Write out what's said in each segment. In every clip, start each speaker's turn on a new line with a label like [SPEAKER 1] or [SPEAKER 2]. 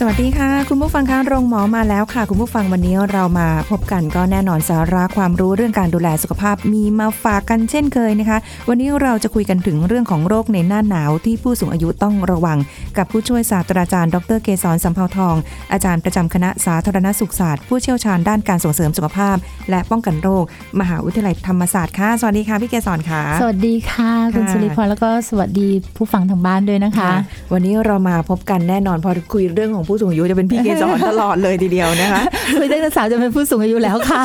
[SPEAKER 1] สวัสดีค่ะ คุณผู้ฟังคะโรงหมอมาแล้วค่ะ คุณผู้ฟังวันนี้เรามาพบกันก็แน่นอนสาระความรู้เรื่องการดูแลสุขภาพมีมาฝากกันเช่นเคยนะคะ วันนี้เราจะคุยกันถึงเรื่องของโรคในหน้าหนาวที่ผู้สูงอายุต้องระวัง กับผู้ช่วยศาสตราจารย์ ดรเกษรสัมภาวทอง อาจารย์ประจำคณะสาธารณสุขศาสตร์ผู้เชี่ยวชาญด้านการส่งเสริมสุขภาพ และป้องกันโรค มหาวิทยาลัยธรรมศาสตร์ค่ะสวัสดีค่ะพี่เกษรค่ะ
[SPEAKER 2] สวัสดีค่ะคุณ
[SPEAKER 1] ค่ะ
[SPEAKER 2] สุริพรแล้วก็สวัสดีผู้ฟังทางบ้านด้วยนะคะ
[SPEAKER 1] วันนี้เรามาพบกันแน่นอนพอคุยเรื่องของผู้สูงอายุจะเป็นพี่เกษรตลอดเลยทีเดียวนะคะ
[SPEAKER 2] คุยตั้งแต่สาวจะเป็นผู้สูงอายุแล้วค่ะ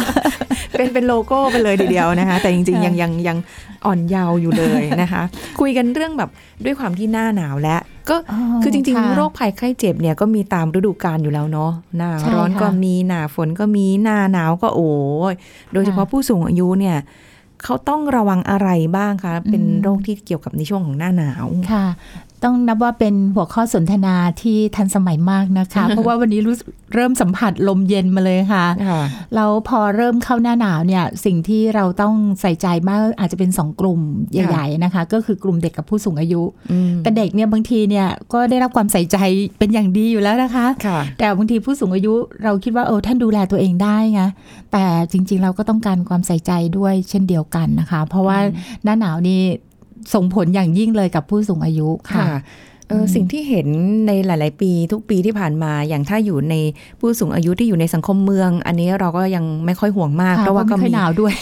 [SPEAKER 1] เป็นเป็นโลโก้ไปเลยทีเดียวนะคะ แต่จริงๆยังยังยังอ่อนเยาว์อยู่เลยนะคะ คุยกันเรื่องแบบด้วยความที่หน้าหนาวและก็
[SPEAKER 2] อ๋อ
[SPEAKER 1] คือจริง
[SPEAKER 2] ค่ะ
[SPEAKER 1] ๆโรคภัยไข้เจ็บเนี่ยก็มีตามฤดูกาลอยู่แล้วเนาะหน้า
[SPEAKER 2] ใช่
[SPEAKER 1] ร้อนก็
[SPEAKER 2] ค่ะ
[SPEAKER 1] มีหน้าฝนก็มีหน้าหนาวก็โอ้ยโดยเฉพาะ
[SPEAKER 2] ค่ะ
[SPEAKER 1] ผู้สูงอายุเนี่ยเขาต้องระวังอะไรบ้างคะ เป็น
[SPEAKER 2] อืม
[SPEAKER 1] โรคที่เกี่ยวกับในช่วงของหน้าหนาว
[SPEAKER 2] ค่ะ ต้องนับว่าเป็นหัวข้อสนทนาที่ทันสมัยมากนะคะ เพราะว่าวันนี้รู้สึกเริ่มสัมผัสลมเย็นมาเลยค่ะ
[SPEAKER 1] ค่ะ
[SPEAKER 2] แล้วพอเริ่มเข้าหน้าหนาวเนี่ยสิ่งที่เราต้องใส่ใจมากอาจจะเป็นสองกลุ่มใหญ่ๆนะคะ ก็คือกลุ่มเด็กกับผู้สูงอายุ
[SPEAKER 1] อืม
[SPEAKER 2] แต่เด็กเนี่ยบางทีเนี่ยก็ได้รับความใส่ใจเป็นอย่างดีอยู่แล้วนะคะ
[SPEAKER 1] ค่ะ
[SPEAKER 2] แต่บางทีผู้สูงอายุเราคิดว่าเออท่านดูแลตัวเองได้ไงแต่จริงๆเราก็ต้องการความใส่ใจด้วยเช่นเดียวกันนะคะ เพราะว่าหน้าหนาวนี่ ส่งผลอย่างยิ่งเลยกับผู้สูงอายุค่ะ
[SPEAKER 1] ค่ะเออสิ่งที่เห็นในหลาย ๆ ปีทุกปีที่ผ่านมาอย่างถ้าอยู่ในผู้สูงอายุที่อยู่ในสังคมเมือง อันนี้เราก็ยังไม่ค่อยห่วงมาก
[SPEAKER 2] ค่ะ
[SPEAKER 1] เพราะว่าก็
[SPEAKER 2] ไม่ค่อ
[SPEAKER 1] มี
[SPEAKER 2] ยหนาวด้วย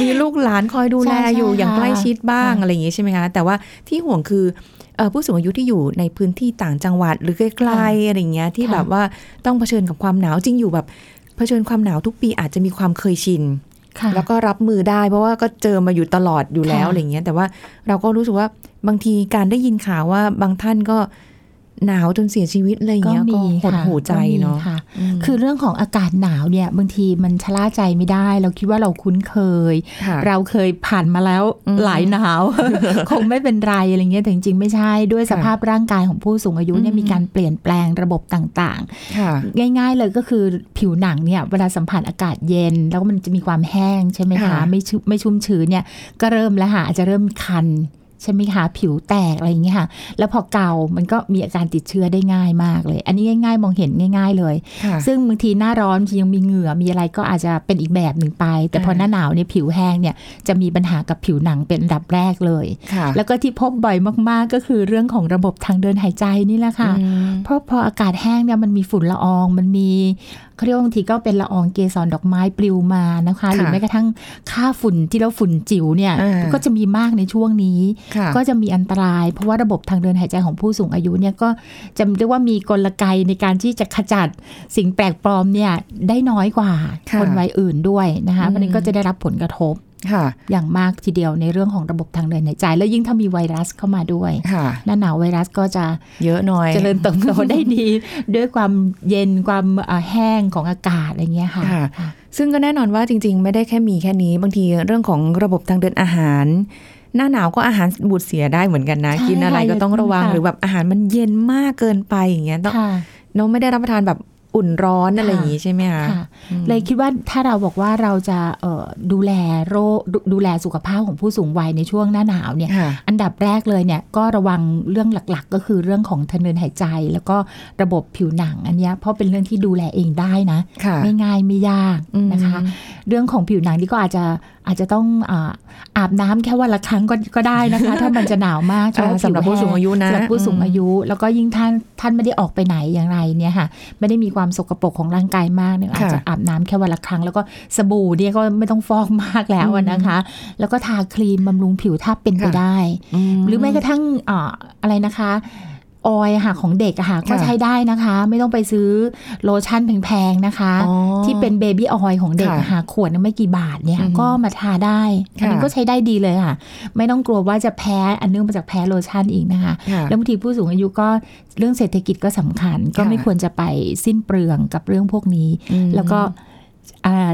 [SPEAKER 1] มีลูกหลานคอยดูแล
[SPEAKER 2] ใช่ใช่
[SPEAKER 1] อยู่อย่าง
[SPEAKER 2] ค่ะ
[SPEAKER 1] ใกล้ชิดบ้าง
[SPEAKER 2] ค่ะ
[SPEAKER 1] อะไรอย่างงี้ใช่ไหมคะแต่ว่าที่ห่วงคือเอ่อผู้สูงอายุที่อยู่ในพื้นที่ต่างจังหวัดหรือไกลๆอะไรอย่างเงี้ยที่
[SPEAKER 2] ค่ะ
[SPEAKER 1] แบบว่าต้องเผชิญกับความหนาวจริงอยู่แบบเผชิญความหนาวทุกปีอาจจะมีความเคยชิน
[SPEAKER 2] ค่ะ
[SPEAKER 1] แล้วก็รับมือได้ เพราะว่าก็เจอมาอยู่ตลอดอยู่แล้ว
[SPEAKER 2] ค่ะ
[SPEAKER 1] อะไรเงี้ยแต่ว่าเราก็รู้สึกว่าบางทีการได้ยินข่าวว่าบางท่านก็ หนาวจนเสียชีวิตอะไรเงี้ยก็หด
[SPEAKER 2] ค่ะ
[SPEAKER 1] หูใจเนาะ
[SPEAKER 2] ก็มีค่ะ
[SPEAKER 1] ม
[SPEAKER 2] คือเรื่องของอากาศหนาวเนี่ยบางทีมันชะล่าใจไม่ได้ เราคิดว่าเราคุ้นเคย
[SPEAKER 1] ค่ะ
[SPEAKER 2] เราเคยผ่านมาแล้ว
[SPEAKER 1] อืม
[SPEAKER 2] หลายหนาว คงไม่เป็นไรอะไรเงี้ยแต่จริงๆไม่ใช่ด้วยส
[SPEAKER 1] ค่ะ
[SPEAKER 2] ภาพร่างกายของผู้สูงอายุเนี่ย
[SPEAKER 1] อืม
[SPEAKER 2] มีการเปลี่ยนแปลงระบบต่าง
[SPEAKER 1] ค่ะ
[SPEAKER 2] ๆง่าย ๆเลยก็คือผิวหนังเนี่ยเวลาสัมผัสอากาศเย็น แล้วมันจะมีความแห้งใช่ไหม
[SPEAKER 1] ค่ะ
[SPEAKER 2] คะไม่ชุ่มไม่ชุ่มชื้นเนี่ยก็เริ่มแล้วค่ะอาจจะเริ่มคัน ใช่ไหมคะผิวแตกอะไรอย่างเงี้ยค่ะ แล้วพอเกา มันก็มีอาการติดเชื้อได้ง่ายมากเลย อันนี้ง่าย ๆ มองเห็นง่าย ๆ เลย
[SPEAKER 1] ค่ะ
[SPEAKER 2] ซึ่งบางทีหน้าร้อนบางทียังมีเหงื่อมีอะไรก็อาจจะเป็นอีกแบบหนึ่งไป แต่พอ
[SPEAKER 1] อ่า
[SPEAKER 2] หน้าหนาวเนี่ยผิวแห้งเนี่ยจะมีปัญหากับผิวหนังเป็นอันดับแรกเลย
[SPEAKER 1] ค่ะ
[SPEAKER 2] แล้วก็ที่พบบ่อยมากๆก็คือเรื่องของระบบทางเดินหายใจนี่แหละค่ะ
[SPEAKER 1] อืม
[SPEAKER 2] เพราะพออากาศแห้งเนี่ยมันมีฝุ่นละอองมันมี เขาเรียกว่าบางทีก็เป็นละอองเกสรดอกไม้ปลิวมานะคะ หรือแม้กระทั่งค่าฝุ่นที่เราฝุ่นจิ๋วเนี่ย
[SPEAKER 1] อ่า
[SPEAKER 2] ก็จะมีมากในช่วงนี้
[SPEAKER 1] ค่ะ
[SPEAKER 2] ก็จะมีอันตราย เพราะว่าระบบทางเดินหายใจของผู้สูงอายุเนี่ยก็จะเรียกว่ามีกลไกในการที่จะขจัดสิ่งแปลกปลอมเนี่ยได้น้อยกว่า
[SPEAKER 1] ค่ะ
[SPEAKER 2] คนวัยอื่นด้วยนะคะ
[SPEAKER 1] อืม
[SPEAKER 2] เพราะฉะนั้นก็จะได้รับผลกระทบ
[SPEAKER 1] ค่ะ
[SPEAKER 2] อย่างมากทีเดียวในเรื่องของระบบทางเดินหายใจ แล้วยิ่งถ้ามีไวรัสเข้ามาด้วย
[SPEAKER 1] ค่ะ
[SPEAKER 2] หน้าหนาวไวรัสก็จะ
[SPEAKER 1] เยอะหน่อย
[SPEAKER 2] เจริญเติบโตได้ดี ด้วยความเย็นความเอ่อแห้งของอากาศอะไรเงี้ยค่ะ
[SPEAKER 1] ค่ะ
[SPEAKER 2] ค่ะ
[SPEAKER 1] ซึ่งก็แน่นอนว่าจริง ๆ ไม่ได้แค่มีแค่นี้ บางทีเรื่องของระบบทางเดินอาหารหน้าหนาวก็อาหารบูดเสียได้เหมือนกันนะ
[SPEAKER 2] ใช่
[SPEAKER 1] กินอะไร
[SPEAKER 2] ค่ะ
[SPEAKER 1] ก็ต้องระวัง
[SPEAKER 2] ค่ะ
[SPEAKER 1] หรือแบบอาหารมันเย็นมากเกินไปอย่างเงี้ยต้อง
[SPEAKER 2] ค่ะ
[SPEAKER 1] น้องไม่ได้รับประทานแบบ อุ่นร้อนอะไร
[SPEAKER 2] ค่ะ
[SPEAKER 1] อย่างงี้ใช่ไหมคะ
[SPEAKER 2] ค่ะเลยคิดว่าถ้าเราบอกว่าเราจะเอ่อดูแลโรคดูดูแลสุขภาพของผู้สูงวัยในช่วงหน้าหนาวเนี่ย
[SPEAKER 1] ค่ะ
[SPEAKER 2] อันดับแรกเลยเนี่ยก็ระวังเรื่องหลักๆ ก็คือเรื่องของทางเดินหายใจ แล้วก็ระบบผิวหนังอันเนี้ยเพราะเป็นเรื่องที่ดูแลเองได้นะ
[SPEAKER 1] ค่ะ
[SPEAKER 2] ไม่ง่ายไม่ยาก
[SPEAKER 1] อืม
[SPEAKER 2] นะคะ เรื่องของผิวหนังนี่ก็อาจจะ อาจจะต้องอาอาบน้ำแค่วันละครั้งก็ก็ได้นะคะ ถ้ามันจะหนาวมาก
[SPEAKER 1] อ่า
[SPEAKER 2] เพาะว่า
[SPEAKER 1] สำหรับ
[SPEAKER 2] ผิว
[SPEAKER 1] ผู้สูงอายุนะ
[SPEAKER 2] สำหรับผู้สูง
[SPEAKER 1] อืม
[SPEAKER 2] อายุ แล้วก็ยิ่งท่านท่านไม่ได้ออกไปไหนอย่างไรเนี่ยค่ะ ไม่ได้มีความสกปรกของร่างกายมากเนี่ยอาจจะอาบน้ำแค่วันละครั้ง แล้วก็สบู่เนี่ยก็ไม่ต้องฟอกมากแล้วอะนะคะ แล้วก็ทาครีมบำรุงผิวถ้าเป็นไป
[SPEAKER 1] ค่ะ
[SPEAKER 2] ได้
[SPEAKER 1] ม
[SPEAKER 2] หรือแม้กระทั่งอ่าอะไรนะคะ oil ค่ะของเด็กอะค่ะก็ใช้ได้นะคะ ไม่ต้องไปซื้อโลชั่นแพงๆนะคะ
[SPEAKER 1] อ๋อ
[SPEAKER 2] ที่เป็น baby oil ของเด็กอะ
[SPEAKER 1] ค่ะ
[SPEAKER 2] ค่ะขวดนึงไม่กี่บาทเนี่ย
[SPEAKER 1] อือฮึ
[SPEAKER 2] ก็มาทาได้อันนี้
[SPEAKER 1] ค่ะ
[SPEAKER 2] ก็ใช้ได้ดีเลยค่ะ ไม่ต้องกลัวว่าจะแพ้อันเนื่องมาจากแพ้โลชั่นอีกนะคะ
[SPEAKER 1] ค่ะ
[SPEAKER 2] แล้วบางทีผู้สูงอายุก็เรื่องเศรษฐกิจก็สำคัญ ก็
[SPEAKER 1] ค่ะ
[SPEAKER 2] ไม่ควรจะไปสิ้นเปลืองกับเรื่องพวกนี้
[SPEAKER 1] อืม
[SPEAKER 2] แล้วก็อ่า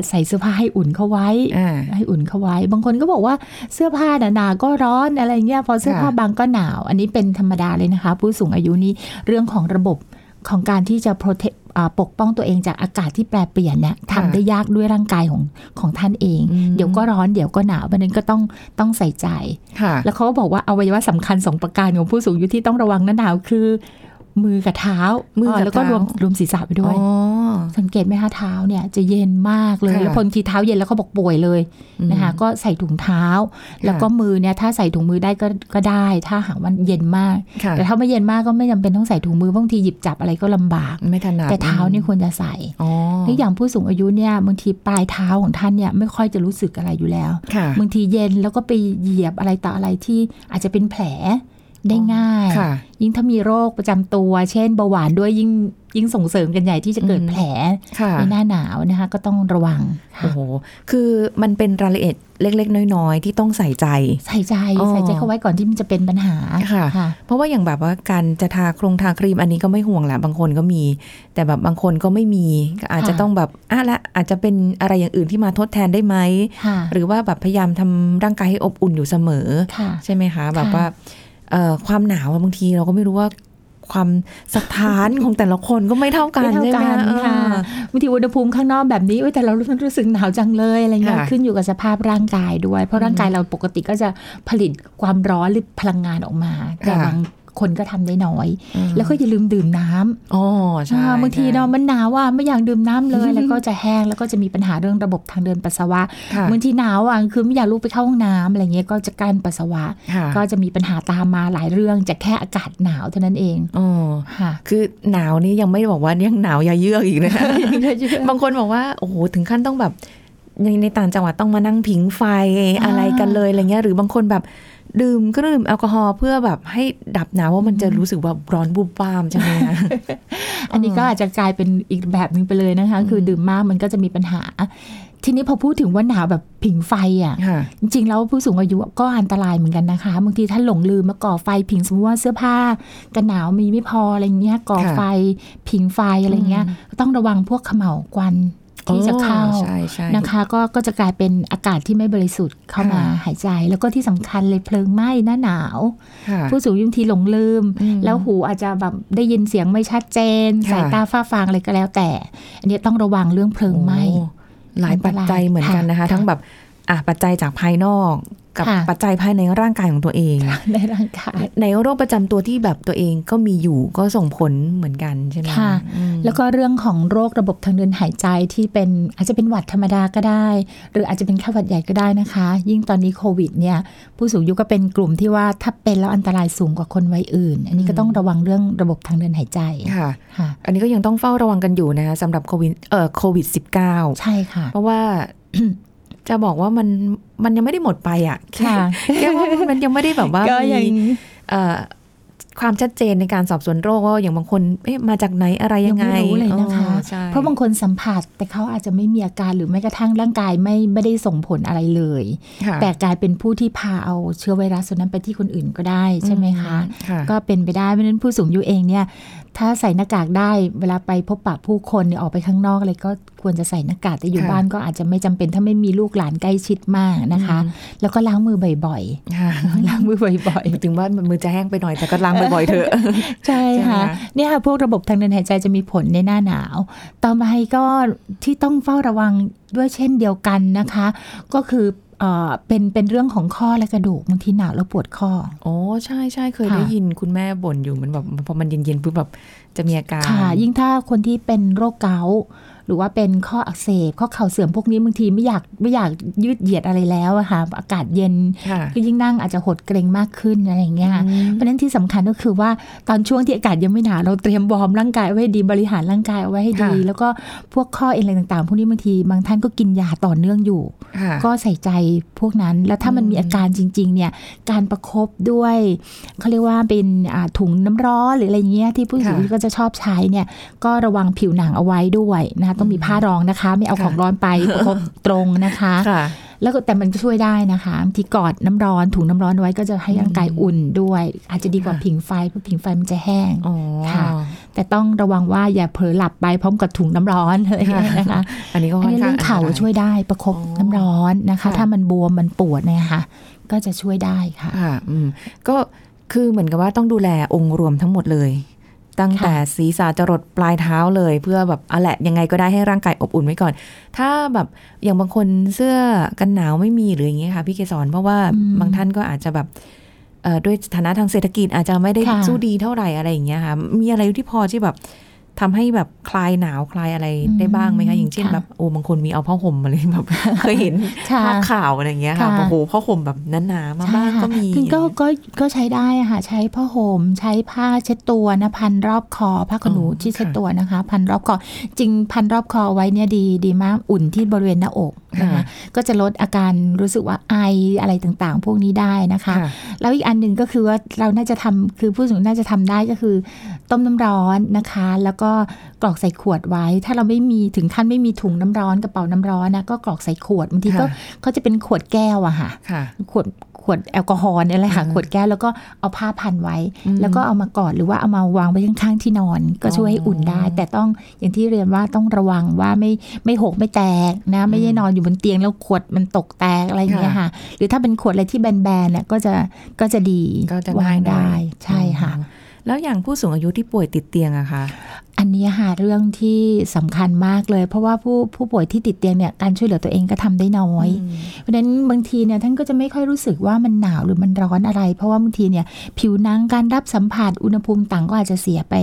[SPEAKER 2] ใส่เสื้อผ้าให้อุ่นเข้าไว้
[SPEAKER 1] อ่า
[SPEAKER 2] ให้อุ่นเข้าไว้ บางคนก็บอกว่าเสื้อผ้าหนาๆก็ร้อนอะไรเงี้ยพอเสื้อผ้า
[SPEAKER 1] ค่ะ
[SPEAKER 2] บางก็หนาว อันนี้เป็นธรรมดาเลยนะคะ ผู้สูงอายุนี้เรื่องของระบบของการที่จะ protect อ่าปกป้องตัวเองจากอากาศที่แปรเปลี่ยนเนี่ย
[SPEAKER 1] ค่ะ
[SPEAKER 2] ทำได้ยากด้วยร่างกายของของท่านเอง
[SPEAKER 1] อืม
[SPEAKER 2] เดี๋ยวก็ร้อนเดี๋ยวก็หนาวเพราะฉะนั้นก็ต้องต้องใส่ใจ
[SPEAKER 1] ค่ะ
[SPEAKER 2] แล้วเขาก็บอกว่าอวัยวะสำคัญสองประการของผู้สูงอายุที่ต้องระวังหน้าหนาวคือ มือกับเท้า
[SPEAKER 1] มือกับ
[SPEAKER 2] แล้วก็
[SPEAKER 1] เท้าร
[SPEAKER 2] วมรวมศีรษะไปด้วย
[SPEAKER 1] อ๋อ
[SPEAKER 2] สังเกตไหมคะเท้าเนี่ยจะเย็นมากเลย
[SPEAKER 1] ค่ะ
[SPEAKER 2] แล้วพอทีเท้าเย็นแล้วเขาบอกป่วยเลยนะคะก็ใส่ถุงเท้า แล้วก็มือเนี่ยถ้าใส่ถุงมือได้ก็ก็ได้ ถ้าหากว่าเย็นมาก
[SPEAKER 1] ค่ะ
[SPEAKER 2] แต่ถ้าไม่เย็นมากก็ไม่จำเป็นต้องใส่ถุงมือบางทีหยิบจับอะไรก็ลำบาก
[SPEAKER 1] ไม่ถนัด
[SPEAKER 2] แต่เท้านี่ควรจะใส่
[SPEAKER 1] อ๋อ
[SPEAKER 2] และอย่างผู้สูงอายุเนี่ยบางทีปลายเท้าของท่านเนี่ยไม่ค่อยจะรู้สึกอะไรอยู่แล้ว
[SPEAKER 1] ค่ะ
[SPEAKER 2] บางทีเย็นแล้วก็ไปเหยียบอะไรต่ออะไรที่อาจจะเป็นแผล ได้ง่าย
[SPEAKER 1] ค่ะ
[SPEAKER 2] ยิ่งถ้ามีโรคประจำตัว เช่นเบาหวานด้วยยิ่งยิ่งส่งเสริมกันใหญ่ที่จะเกิด
[SPEAKER 1] อืม
[SPEAKER 2] แผล
[SPEAKER 1] ค่ะ
[SPEAKER 2] ในหน้าหนาวนะคะ ก็ต้องระวัง
[SPEAKER 1] โอ้
[SPEAKER 2] ค่ะ
[SPEAKER 1] โหคือมันเป็นรายละเอียดเล็ก ๆ น้อยๆที่ต้องใส่ใจ
[SPEAKER 2] ใส่ใจ
[SPEAKER 1] อ๋อ
[SPEAKER 2] ใส่ใจเข้าไว้ก่อนที่มันจะเป็นปัญหา
[SPEAKER 1] ค่ะ
[SPEAKER 2] ค่ะ
[SPEAKER 1] เพราะว่าอย่างแบบว่าการจะทาโครงทาครีมอันนี้ก็ไม่ห่วงแหละบางคนก็มี แต่แบบบางคนก็ไม่มีก็อาจจะ
[SPEAKER 2] ค่ะ
[SPEAKER 1] ต้องแบบอะละอาจจะเป็นอะไรอย่างอื่นที่มาทดแทนได้ไหม
[SPEAKER 2] ค่ะ
[SPEAKER 1] หรือว่าแบบพยายามทำร่างกายให้อบอุ่นอยู่เสมอ
[SPEAKER 2] ค่ะ
[SPEAKER 1] ใช่ไหมคะ แบบ
[SPEAKER 2] ค่ะ
[SPEAKER 1] ว่าเอ่อ ความหนาวอะบางทีเราก็ไม่รู้ว่าความสถานของแต่ละคนก็ไม่เท่ากัน
[SPEAKER 2] ไม่เท่า
[SPEAKER 1] ใช่ไหม
[SPEAKER 2] กัน
[SPEAKER 1] เออ
[SPEAKER 2] ค่ะบางทีอุณหภูมิข้างนอกแบบนี้เอ้ยแต่เรารู้รู้สึกหนาวจังเลยอะไรเงี้ย
[SPEAKER 1] ค่ะ
[SPEAKER 2] ขึ้นอยู่กับสภาพร่างกายด้วย เพราะร่างกายเราปกติก็จะผลิตความร้อนหรือพลังงานออกมา แต่
[SPEAKER 1] ค่ะ
[SPEAKER 2] บาง คนก็ทำได้น้อย
[SPEAKER 1] อืม
[SPEAKER 2] แล้วก็อย่าลืมดื่มน้ำ
[SPEAKER 1] อ๋อใช่
[SPEAKER 2] อ่าบางที
[SPEAKER 1] ใช่
[SPEAKER 2] เนาะมันหนาวอะไม่อยากดื่มน้ำเลย แล้วก็จะแห้งแล้วก็จะมีปัญหาเรื่องระบบทางเดินปัสสาวะ
[SPEAKER 1] ค่ะ
[SPEAKER 2] บางทีหนาวอะคือไม่อยากลุกไปเข้าห้องน้ำอะไรเงี้ยก็จะกั้นปัสสาวะ
[SPEAKER 1] ค่ะ
[SPEAKER 2] ก็จะมีปัญหาตามมาหลายเรื่องจากแค่อากาศหนาวเท่านั้นเอง
[SPEAKER 1] อ๋อ
[SPEAKER 2] ค่ะ
[SPEAKER 1] คือหนาวนี่ยังไม่ได้บอกว่ายังหนาวยาเยือกอีกนะบางคนบอกว่าโอ้โหถึงขั้นต้องแบบในในต่างจังหวัดต้องมานั่งผิงไฟ
[SPEAKER 2] อ่า
[SPEAKER 1] อะไรกันเลยอะไรเงี้ยหรือบางคนแบบ ดื่มก็ดื่มแอลกอฮอล์เพื่อแบบให้ดับหนาวว่ามันจะรู้สึกแบบร้อนบุบบ้ามใช่ไหมคะ
[SPEAKER 2] อันนี้ก็อาจจะกลายเป็นอีกแบบหนึ่งไปเลยนะคะ คือดื่มมากมันก็จะมีปัญหา ทีนี้พอพูดถึงว่าหนาวแบบผิงไฟอะ
[SPEAKER 1] ค่ะ
[SPEAKER 2] จริงๆแล้วผู้สูงอายุก็อันตรายเหมือนกันนะคะบางทีท่านหลงลืมมาก่อไฟผิงสมมติว่าเสื้อผ้ากันหนาวมีไม่พออะไรเงี้ยก่อ
[SPEAKER 1] ค่ะ
[SPEAKER 2] ไฟผิงไฟอะไรเงี้ยก็ต้องระวังพวกเขม่าวควัน ที่จะเข้า
[SPEAKER 1] อ๋อใช่ใช่
[SPEAKER 2] นะคะก็ก็จะกลายเป็นอากาศที่ไม่บริสุทธิ์เข้ามา
[SPEAKER 1] ค่ะ
[SPEAKER 2] หายใจ แล้วก็ที่สำคัญเลยเพลิงไหม้หน้าหนาว
[SPEAKER 1] ค่ะ
[SPEAKER 2] ผู้สูงอายุบางทีหลงลืม
[SPEAKER 1] อืม
[SPEAKER 2] แล้วหูอาจจะแบบได้ยินเสียงไม่ชัดเจน
[SPEAKER 1] ค่ะ
[SPEAKER 2] สายตาฝ้าฟางอะไรก็แล้วแต่ อันนี้ต้องระวังเรื่องเพลิงไหม้
[SPEAKER 1] โอ้หลายปัจจัยเหมือนกันนะคะ
[SPEAKER 2] ค่ะ
[SPEAKER 1] ทั้งแบบอะปัจจัยจากภายนอก กับ
[SPEAKER 2] ค่ะ
[SPEAKER 1] ปัจจัยภายในร่างกายของตัวเอง
[SPEAKER 2] ในร่างกาย
[SPEAKER 1] ในโรคประจำตัวที่แบบตัวเองก็มีอยู่ก็ส่งผลเหมือนกันใช่ไหม
[SPEAKER 2] ค่ะ
[SPEAKER 1] อืม
[SPEAKER 2] แล้วก็เรื่องของโรคระบบทางเดินหายใจที่เป็นอาจจะเป็นหวัดธรรมดาก็ได้ หรืออาจจะเป็นแค่หวัดใหญ่ก็ได้นะคะ ยิ่งตอนนี้โควิดเนี่ย ผู้สูงอายุก็เป็นกลุ่มที่ว่าถ้าเป็นแล้วอันตรายสูงกว่าคนวัยอื่น อันนี้ก็ต้องระวังเรื่องระบบทางเดินหายใจ
[SPEAKER 1] ค่ะ
[SPEAKER 2] ค่ะ
[SPEAKER 1] อันนี้ก็ยังต้องเฝ้าระวังกันอยู่นะคะสำหรับโควิดเอ่อโควิด -19
[SPEAKER 2] ใช่ค่ะ
[SPEAKER 1] เพราะว่า จะบอกว่ามันมันยังไม่ได้หมดไปอะ
[SPEAKER 2] ค่ะ
[SPEAKER 1] แค่ว่ามันยังไม่ได้แบบว่า
[SPEAKER 2] ก็ยัง
[SPEAKER 1] มีเอ่อ ความชัดเจนในการสอบสวนโรคว่าอย่างบางคนเอ๊ะมาจากไหนอะไรยังไง
[SPEAKER 2] ยังไม่รู้เลยนะคะ
[SPEAKER 1] อ๋อใช่
[SPEAKER 2] เพราะบางคนสัมผัสแต่เขาอาจจะไม่มีอาการหรือแม้กระทั่งร่างกายไม่ไม่ได้ส่งผลอะไรเลย
[SPEAKER 1] ค่ะ
[SPEAKER 2] แต่กลายเป็นผู้ที่พาเอาเชื้อไวรัสตัวนั้นไปที่คนอื่นก็ได้ใช่ไหมคะ
[SPEAKER 1] ค่ะ
[SPEAKER 2] ก็เป็นไปได้เพราะฉะนั้นผู้สูงอายุเองเนี่ยถ้าใส่หน้ากากได้เวลาไปพบปะผู้คนเนี่ยออกไปข้างนอกเลยก็ควรจะใส่หน้ากากแต่อยู่
[SPEAKER 1] ค่ะ
[SPEAKER 2] บ้านก็อาจจะไม่จำเป็นถ้าไม่มีลูกหลานใกล้ชิดมากนะคะ แล้วก็ล้างมือบ่อย
[SPEAKER 1] ค่ะ
[SPEAKER 2] ๆล้างมือบ่อย
[SPEAKER 1] ถึงว่ามือจะแห้งไปหน่อยแต่ก็ล้างบ่อยๆเถอะ
[SPEAKER 2] ๆใช่
[SPEAKER 1] ใช่ไหม
[SPEAKER 2] ค่ะ
[SPEAKER 1] คะ
[SPEAKER 2] เนี่ยค่ะพวกระบบทางเดินหายใจจะมีผลในหน้าหนาว ต่อมาก็ที่ต้องเฝ้าระวังด้วยเช่นเดียวกันนะคะ ก็คือเอ่อเป็นเป็นเรื่องของข้อและกระดูกบางทีหนาวแล้วปวดข้อ
[SPEAKER 1] โอ้ใช่ใช่เคย
[SPEAKER 2] ค่ะ
[SPEAKER 1] ได้ยินคุณแม่บ่นอยู่เหมันแบบพอมันเย็นๆปุ๊บแบบจะมีอาการ
[SPEAKER 2] ค่ะยิ่งถ้าคนที่เป็นโรคเกาต์ หรือว่าเป็นข้ออักเสบข้อเข่าเสื่อมพวกนี้บางทีไม่อยากไม่อยากยืดเหยียดอะไรแล้วอะค่ะอากาศเย็น
[SPEAKER 1] ค่ะ
[SPEAKER 2] ก็ยิ่งนั่งอาจจะหดเกรงมากขึ้นอะไรอย่างเงี้ยค่ะ
[SPEAKER 1] อืม
[SPEAKER 2] เพราะฉะนั้นที่สำคัญก็คือว่าตอนช่วงที่อากาศยังไม่หนาวเราเตรียมวอร์มร่างกายเอาไว้ให้ดีบริหารร่างกายเอาไว้ให้ดี
[SPEAKER 1] ค่ะ
[SPEAKER 2] แล้วก็พวกข้อเอ็นอะไรต่างๆ พวกนี้บางทีบางท่านก็กินยาต่อเนื่องอยู่
[SPEAKER 1] ค่ะ
[SPEAKER 2] ก็ใส่ใจพวกนั้น แล้วถ้ามัน
[SPEAKER 1] อืม
[SPEAKER 2] มีอาการจริงๆเนี่ยการประคบด้วยเขาเรียกว่าเป็นอ่าถุงน้ำร้อนหรืออะไรเงี้ยที่ผู้สูงอายุก็จะชอบใช้เนี่ยก็ระวังผิวหนังเอาไว้ด้วยนะคะต้องมีผ้ารองนะคะ ไม่เอา
[SPEAKER 1] ค่ะ
[SPEAKER 2] ของร้อนไปประคบตรงนะคะ
[SPEAKER 1] ค่ะ
[SPEAKER 2] แล้วก็แต่มันก็ช่วยได้นะคะบางทีกอดน้ำร้อนถุงน้ำร้อนไว้ก็จะให้ร่างกายอุ่นด้วย อาจจะดีกว่า
[SPEAKER 1] ค่ะ
[SPEAKER 2] ผิงไฟเพราะผิงไฟมันจะแห้ง
[SPEAKER 1] อ๋อ
[SPEAKER 2] ค่ะ แต่ต้องระวังว่าอย่าเผลอหลับไปพร้อมกับถุงน้ำร้อนอะไรอย่างเงี้ยนะคะ
[SPEAKER 1] อันนี้ก็
[SPEAKER 2] อัน
[SPEAKER 1] ค่อน
[SPEAKER 2] นี้
[SPEAKER 1] ข้า
[SPEAKER 2] เรื่
[SPEAKER 1] ง
[SPEAKER 2] องเข่า
[SPEAKER 1] อันตร
[SPEAKER 2] ช่วยได้ประคบ
[SPEAKER 1] อ๋อ
[SPEAKER 2] น้ำร้อนนะคะ
[SPEAKER 1] ค่ะ
[SPEAKER 2] ถ้ามันบวมมันปวดเนี่ยค่ะก็จะช่วยได้ค่ะ
[SPEAKER 1] ค่ะอืมก็คือเหมือนกับว่าต้องดูแลองค์รวมทั้งหมดเลย ตั้งแต่ศีรษะจรดปลายเท้าเลย เพื่อแบบอะแหละยังไงก็ได้ให้ร่างกายอบอุ่นไว้ก่อน ถ้าแบบอย่างบางคนเสื้อกันหนาวไม่มีหรืออย่างเงี้ยค่ะ พี่เกศรเพราะว่า
[SPEAKER 2] อืม
[SPEAKER 1] บางท่านก็อาจจะแบบเอ่อด้วยฐานะทางเศรษฐกิจอาจจะไม่ได้
[SPEAKER 2] ค่ะ
[SPEAKER 1] สู้ดีเท่าไหร่อะไรอย่างเงี้ยค่ะ มีอะไรที่พอที่แบบ ทำให้แบบคลายหนาวคลายอะไรได้บ้างไหมคะอย่างเช่นแบบโอ้บางคนมีเอาผ้าห่มมาเลยแบบเคยเห็น
[SPEAKER 2] ค่ะ
[SPEAKER 1] ภาพข่าวอะไรอย่างเงี้ยค่ะ
[SPEAKER 2] ค่ะ
[SPEAKER 1] โอ้โหผ้าห่มแบบหนาๆมาบ้างก็มี
[SPEAKER 2] ใช่ค่ะก็ก็ก็ใช้ได้อะค่ะใช้ผ้าห่มใช้ผ้าเช็ดตัวนะพันรอบคอผ้าขนหนู
[SPEAKER 1] อ๋อ
[SPEAKER 2] ที่เช็ด
[SPEAKER 1] ค่ะ
[SPEAKER 2] ตัวนะคะ พันรอบคอจริงพันรอบคอไว้เนี่ยดีดีมากอุ่นที่บริเวณหน้าอกนะคะ
[SPEAKER 1] ค่ะ
[SPEAKER 2] ก็จะลดอาการรู้สึกว่าไออะไรต่างๆ พวกนี้ได้นะคะ
[SPEAKER 1] ค่ะ
[SPEAKER 2] แล้วอีกอันหนึ่งก็คือว่าเราน่าจะทำคือผู้สูงอายุน่าจะทำได้ก็คือ ต้มน้ำร้อนนะคะ แล้วก็กรอกใส่ขวดไว้ ถ้าเราไม่มีถึงขั้นไม่มีถุงน้ำร้อนกระเป๋าน้ำร้อนนะก็กรอกใส่ขวดบางทีก็
[SPEAKER 1] ค่ะ
[SPEAKER 2] เขาจะเป็นขวดแก้วอะค่ะ
[SPEAKER 1] ค่ะ
[SPEAKER 2] ขวดขวดแอลกอฮอล์เนี่ยแหละค่ะ
[SPEAKER 1] อืม
[SPEAKER 2] ขวดแก้วแล้วก็เอาผ้าพันไว้
[SPEAKER 1] อืม
[SPEAKER 2] แล้วก็เอามากอดหรือว่าเอามาวางไว้ข้างๆที่นอน ก็ช่วยให้อุ่นได้
[SPEAKER 1] อ๋อ
[SPEAKER 2] แต่ต้องอย่างที่เรียนว่าต้องระวังว่าไม่ไม่หกไม่แตกนะไม่ได้นอนอยู่บนเตียงแล้วขวดมันตกแตกอะไรอย่างเงี้ยค่ะ หรือถ้าเป็นขวดอะไรที่แบนๆเนี่ยก็จะก็จะดี
[SPEAKER 1] ก็จะ
[SPEAKER 2] วาง
[SPEAKER 1] ง่ายหน่อย
[SPEAKER 2] ได้ใช่ค่ะ
[SPEAKER 1] อ๋อแล้วอย่างผู้สูงอายุที่ป่วยติดเตียงอะคะ
[SPEAKER 2] อันนี้ค่ะเรื่องที่สำคัญมากเลย เพราะว่าผู้ผู้ป่วยที่ติดเตียงเนี่ยการช่วยเหลือตัวเองก็ทำได้น้อย เพราะฉะนั้นบางทีเนี่ยท่านก็จะไม่ค่อยรู้สึกว่ามันหนาวหรือมันร้อนอะไร เพราะว่าบางทีเนี่ยผิวหนังการรับสัมผัสอุณหภูมิต่างก็อาจจะเสียไป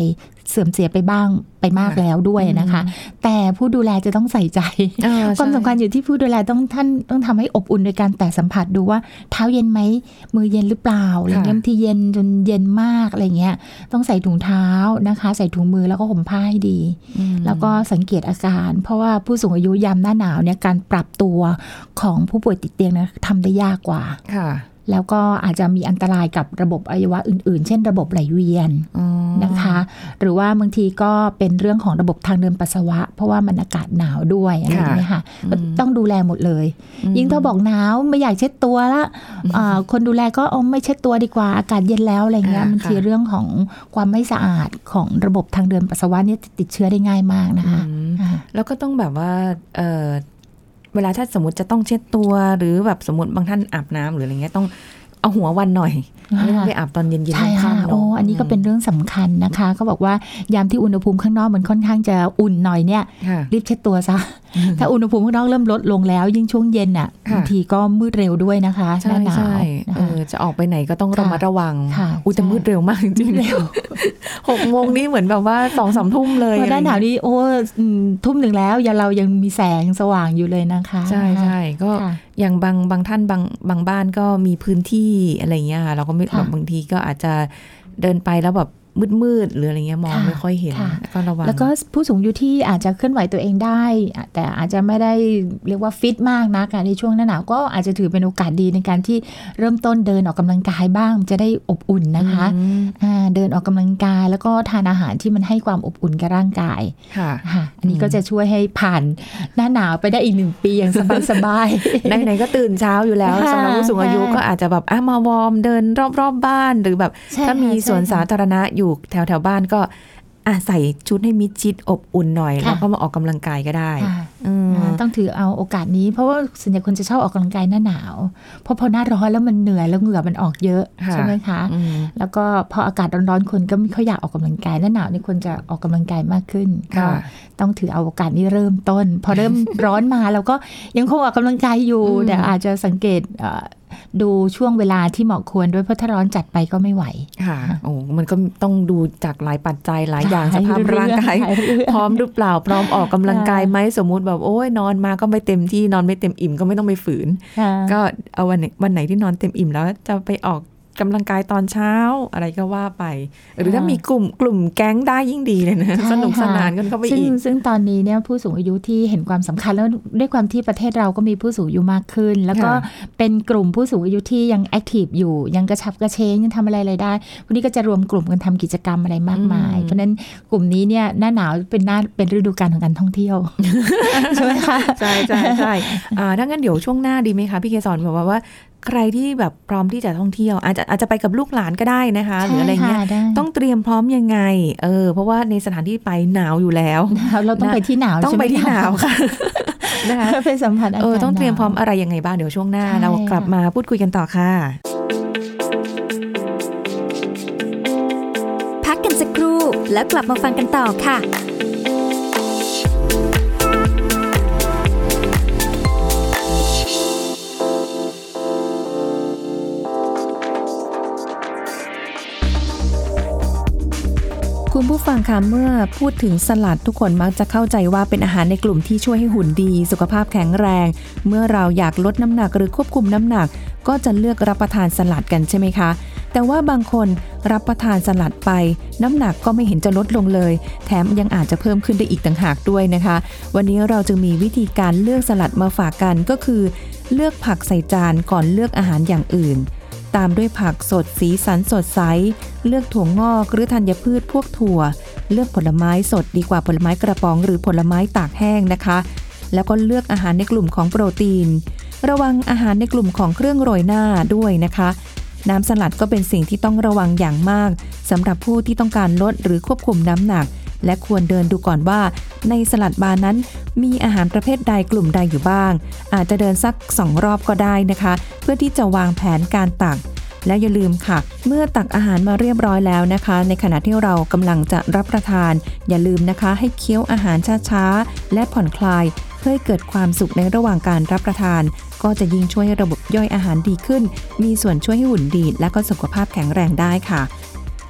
[SPEAKER 2] เสื่อมเสียไปบ้างไปมาก
[SPEAKER 1] ค่ะ
[SPEAKER 2] แล้วด้วยนะคะ แต่ผู้ดูแลจะต้องใส่ใจ
[SPEAKER 1] เออ
[SPEAKER 2] ความสำคัญอยู่ที่ผู้ดูแลต้องท่านต้องทำให้อบอุ่นโดยการแตะสัมผัสดูว่าเท้าเย็นไหมมือเย็นหรือเปล่าอะไรเงี้ยบางทีเย็นจนเย็นมากอะไรเงี้ยต้องใส่ถุงเท้านะคะ ใส่ถุงมือแล้วก็ห่มผ้าให้ดี
[SPEAKER 1] อืม
[SPEAKER 2] แล้วก็สังเกตอาการ เพราะว่าผู้สูงอายุยามหน้าหนาวเนี่ยการปรับตัวของผู้ป่วยติดเตียงนะทำได้ยากกว่า
[SPEAKER 1] ค่ะ
[SPEAKER 2] แล้วก็อาจจะมีอันตรายกับระบบอวัยวะอื่น ๆ เช่นระบบไหลเวียน
[SPEAKER 1] อ๋อ
[SPEAKER 2] นะคะ หรือว่าบางทีก็เป็นเรื่องของระบบทางเดินปัสสาวะ เพราะว่ามันอากาศหนาวด้วยอะไรอย่างเงี้ยค่ะก็ต้องดูแลหมดเลย ยิ่งถ้าบอกหนาวไม่อยากเช็ดตัวละอ่าคนดูแลก็เอาไม่เช็ดตัวดีกว่าอากาศเย็นแล้วอะไรเงี้ย
[SPEAKER 1] อ่า
[SPEAKER 2] บางที
[SPEAKER 1] ค่ะ
[SPEAKER 2] เรื่องของความไม่สะอาดของระบบทางเดินปัสสาวะเนี่ยติดเชื้อได้ง่ายมากนะคะ
[SPEAKER 1] อืม
[SPEAKER 2] อ่า
[SPEAKER 1] แล้วก็ต้องแบบว่า เออเวลาถ้าสมมติจะต้องเช็ดตัว หรือแบบสมมติบางท่านอาบน้ำหรืออะไรเงี้ยต้องเอาหัววันหน่อยไม่ต้องไปอาบตอนเย็นๆ
[SPEAKER 2] ใช่ค่ะ
[SPEAKER 1] ค่ำๆเน
[SPEAKER 2] โอ้
[SPEAKER 1] อะ
[SPEAKER 2] อันนี้ก็เป็นเรื่องสำคัญนะคะเขาบอกว่ายามที่อุณหภูมิข้างนอกมันค่อนข้างจะอุ่นหน่อยเนี่ย
[SPEAKER 1] ค่ะ
[SPEAKER 2] รีบเช็ดตัวซะถ้าอุณหภูมิข้างนอกเริ่มลดลงแล้ว ยิ่งช่วงเย็นอะ
[SPEAKER 1] ค่ะ
[SPEAKER 2] บางทีก็มืดเร็วด้วยนะคะห
[SPEAKER 1] ใช่
[SPEAKER 2] น้าหนาว
[SPEAKER 1] ใช่
[SPEAKER 2] นะ
[SPEAKER 1] เอ
[SPEAKER 2] คะ
[SPEAKER 1] อจะออกไปไหนก็ต้องระมัดระวัง
[SPEAKER 2] ค่ะ
[SPEAKER 1] อุ้ยแต่
[SPEAKER 2] ใช่
[SPEAKER 1] มืดเร็วมากจริง
[SPEAKER 2] เร็ว
[SPEAKER 1] ๆหกโมงนี้เหมือนแบบว่าสองสามทุ่มเลย
[SPEAKER 2] เพราะหน้าหนาว
[SPEAKER 1] อะไรเงี้ย
[SPEAKER 2] นี่โอ้อืมทุ่มหนึ่งแล้วยังเรายังมีแสงสว่างอยู่เลยนะคะ
[SPEAKER 1] ใช่ใช่ก็
[SPEAKER 2] ค่ะ
[SPEAKER 1] อย่างบางบางท่านบางบางบ้านก็มีพื้นที่อะไรเงี้ยค่ะเราก็ไม่
[SPEAKER 2] ค่ะ
[SPEAKER 1] แบบบางทีก็อาจจะเดินไปแล้วแบบ มืดๆหรืออะไรเงี้ยมอง
[SPEAKER 2] ค่ะ
[SPEAKER 1] ไม่ค่อยเห็น
[SPEAKER 2] ค่ะ
[SPEAKER 1] ก็ระวัง
[SPEAKER 2] แล้วก็ผู้สูงอายุที่อาจจะเคลื่อนไหวตัวเองได้ แต่อาจจะไม่ได้เรียกว่าฟิตมากนะการในช่วงหน้าหนาวก็อาจจะถือเป็นโอกาสดีในการที่เริ่มต้นเดินออกกำลังกายบ้าง จะได้อบอุ่นนะคะ
[SPEAKER 1] อืม
[SPEAKER 2] อ่าเดินออกกำลังกายแล้วก็ทานอาหารที่มันให้ความอบอุ่นกับร่างกาย
[SPEAKER 1] ค่ะ
[SPEAKER 2] ค่ะอันนี้ก็จะช่วยให้ผ่านหน้าหนาวไปได้อีกหนึ่งปีอย่างสบายๆ
[SPEAKER 1] ไหนๆก็ตื่นเช้าอยู่แล้ว
[SPEAKER 2] ค่ะ
[SPEAKER 1] สำหรับผู้สูงอายุ
[SPEAKER 2] ค่ะ
[SPEAKER 1] ก็อาจจะแบบอะมาวอร์มเดินรอบๆบบ้านหรือแบบ
[SPEAKER 2] ใช่
[SPEAKER 1] ถ้ามี
[SPEAKER 2] ค่ะ
[SPEAKER 1] สวน
[SPEAKER 2] ใช่ค่ะ
[SPEAKER 1] สาธารณะอยู่แถวแถวๆบ้านก็อะใส่ชุดให้มิดชิดอบอุ่นหน่อย
[SPEAKER 2] ค่ะ
[SPEAKER 1] แล้วก็มาออกกำลังกายก็ได้
[SPEAKER 2] ค่ะ
[SPEAKER 1] อืม
[SPEAKER 2] อ่าต้องถือเอาโอกาสนี้ เพราะว่าส่วนใหญ่คนจะชอบออกกำลังกายหน้าหนาว เพราะพอหน้าร้อนแล้วมันเหนื่อยแล้วเหงื่อมันออกเยอะ
[SPEAKER 1] ค่ะ
[SPEAKER 2] ใช่ไหมคะ
[SPEAKER 1] อืม
[SPEAKER 2] แล้วก็พออากาศร้อนๆคนก็ไม่ค่อยอยากออกกำลังกายหน้าหนาวนี่คนจะออกกำลังกายมากขึ้นก็
[SPEAKER 1] ค่ะ
[SPEAKER 2] ต้องถือเอาโอกาสนี้เริ่มต้น พอเริ่มร้อนมาเราก็ยังคงออกกำลังกายอยู่
[SPEAKER 1] อืม
[SPEAKER 2] แต่อาจจะสังเกตเอ่อ ดูช่วงเวลาที่เหมาะควรด้วยเพราะถ้าร้อนจัดไปก็ไม่ไหว
[SPEAKER 1] ค่ะ โอ้ มันก็ต้องดูจากหลายปัจจัยหลายอย่าง
[SPEAKER 2] ห
[SPEAKER 1] ส
[SPEAKER 2] ลาย
[SPEAKER 1] ภาพ
[SPEAKER 2] เรื่อง
[SPEAKER 1] ร่างกาย
[SPEAKER 2] หลายเรื่อง
[SPEAKER 1] พร้อมหรือเปล่า พร้อมออกกำลังกายไหมสมมุติแบบโอ้ยนอนมาก็ไม่เต็มที่นอนไม่เต็มอิ่มก็ไม่ต้องไปฝืน
[SPEAKER 2] ค่ะ
[SPEAKER 1] ก็เอาวันไหนวันไหนที่นอนเต็มอิ่มแล้วจะไปออก กำลังกายตอนเช้าอะไรก็ว่าไป หรือถ้ามีกลุ่มกลุ่มแก๊งได้ยิ่งดีเลยนะ
[SPEAKER 2] ใช่
[SPEAKER 1] สนุกส
[SPEAKER 2] ค่ะ
[SPEAKER 1] นานกันเข้าไป
[SPEAKER 2] ซึ่ง
[SPEAKER 1] อีก
[SPEAKER 2] ซึ่งตอนนี้เนี่ยผู้สูงอายุที่เห็นความสำคัญแล้วด้วยความที่ประเทศเราก็มีผู้สูงอายุมากขึ้น แล้วก็
[SPEAKER 1] ค่ะ
[SPEAKER 2] เป็นกลุ่มผู้สูงอายุที่ยังแอคทีฟอยู่ยังกระฉับกระเฉงยังทำอะไรอะไรได้วันนี้ก็จะรวมกลุ่มกันทำกิจกรรมอะไรมากมาย
[SPEAKER 1] อืม
[SPEAKER 2] เพราะฉะนั้นกลุ่มนี้เนี่ยหน้าหนาวเป็นหน้าเป็นฤดูกาลของการท่องเที่ยวใช่ไหมคะ
[SPEAKER 1] ใช่ใช่ใช่อ่าถ้างั้นเดี๋ยวช่วงหน้าดีไหมคะพี่เกสรบอกว่าว่า ใครที่แบบพร้อมที่จะท่องเที่ยว อาจจะอาจจะไปกับลูกหลานก็ได้นะคะ หรืออะไรเงี้ย
[SPEAKER 2] ใช่ค่ะได้
[SPEAKER 1] ต้องเตรียมพร้อมยังไงเออเพราะว่าในสถานที่ไปหนาวอยู่แล้ว
[SPEAKER 2] เราต้องไปที่หนาว
[SPEAKER 1] ต้อง
[SPEAKER 2] ใช่หม
[SPEAKER 1] ไปที่
[SPEAKER 2] คะ
[SPEAKER 1] หนาวค่ะนะคะ
[SPEAKER 2] ไปสัมผัสอา
[SPEAKER 1] เออ
[SPEAKER 2] กาศ
[SPEAKER 1] ต้องเตรียมพร้อม
[SPEAKER 2] หนาว
[SPEAKER 1] อะไรยังไงบ้างเดี๋ยวช่วงหน้า
[SPEAKER 2] ใช่
[SPEAKER 1] เรากลับ
[SPEAKER 2] ค่ะ
[SPEAKER 1] มาพูดคุยกันต่อค่ะ
[SPEAKER 3] พักกันสักครู่แล้วกลับมาฟังกันต่อค่ะ
[SPEAKER 1] คุณผู้ฟังคะเมื่อพูดถึงสลัดทุกคนมักจะเข้าใจว่าเป็นอาหารในกลุ่มที่ช่วยให้หุ่นดี สุขภาพแข็งแรง เมื่อเราอยากลดน้ำหนักหรือควบคุมน้ำหนัก ก็จะเลือกรับประทานสลัดกันใช่ไหมคะ แต่ว่าบางคนรับประทานสลัดไป น้ำหนักก็ไม่เห็นจะลดลงเลย แถมยังอาจจะเพิ่มขึ้นได้อีกต่างหากด้วยนะคะ วันนี้เราจึงมีวิธีการเลือกสลัดมาฝากกันก็คือ เลือกผักใส่จานก่อนเลือกอาหารอย่างอื่น ตามด้วยผักสดสีสันสดใส เลือกถั่วงอกหรือธัญพืชพวกถั่ว เลือกผลไม้สดดีกว่าผลไม้กระป๋องหรือผลไม้ตากแห้งนะคะ แล้วก็เลือกอาหารในกลุ่มของโปรตีน ระวังอาหารในกลุ่มของเครื่องโรยหน้าด้วยนะคะ น้ำสลัดก็เป็นสิ่งที่ต้องระวังอย่างมากสำหรับผู้ที่ต้องการลดหรือควบคุมน้ำหนัก และควรเดินดูก่อนว่าในสลัดบาร์นั้น มีอาหารประเภทใดกลุ่มใดอยู่บ้าง อาจจะเดินสักสองรอบก็ได้นะคะ เพื่อที่จะวางแผนการตักและอย่าลืมค่ะ เมื่อตักอาหารมาเรียบร้อยแล้วนะคะ ในขณะที่เรากำลังจะรับประทาน อย่าลืมนะคะ ให้เคี้ยวอาหารช้าๆ และผ่อนคลาย เพื่อเกิดความสุขในระหว่างการรับประทาน ก็จะยิ่งช่วยให้ระบบย่อยอาหารดีขึ้น มีส่วนช่วยให้หุ่นดีและก็สุขภาพแข็งแรงได้ค่ะ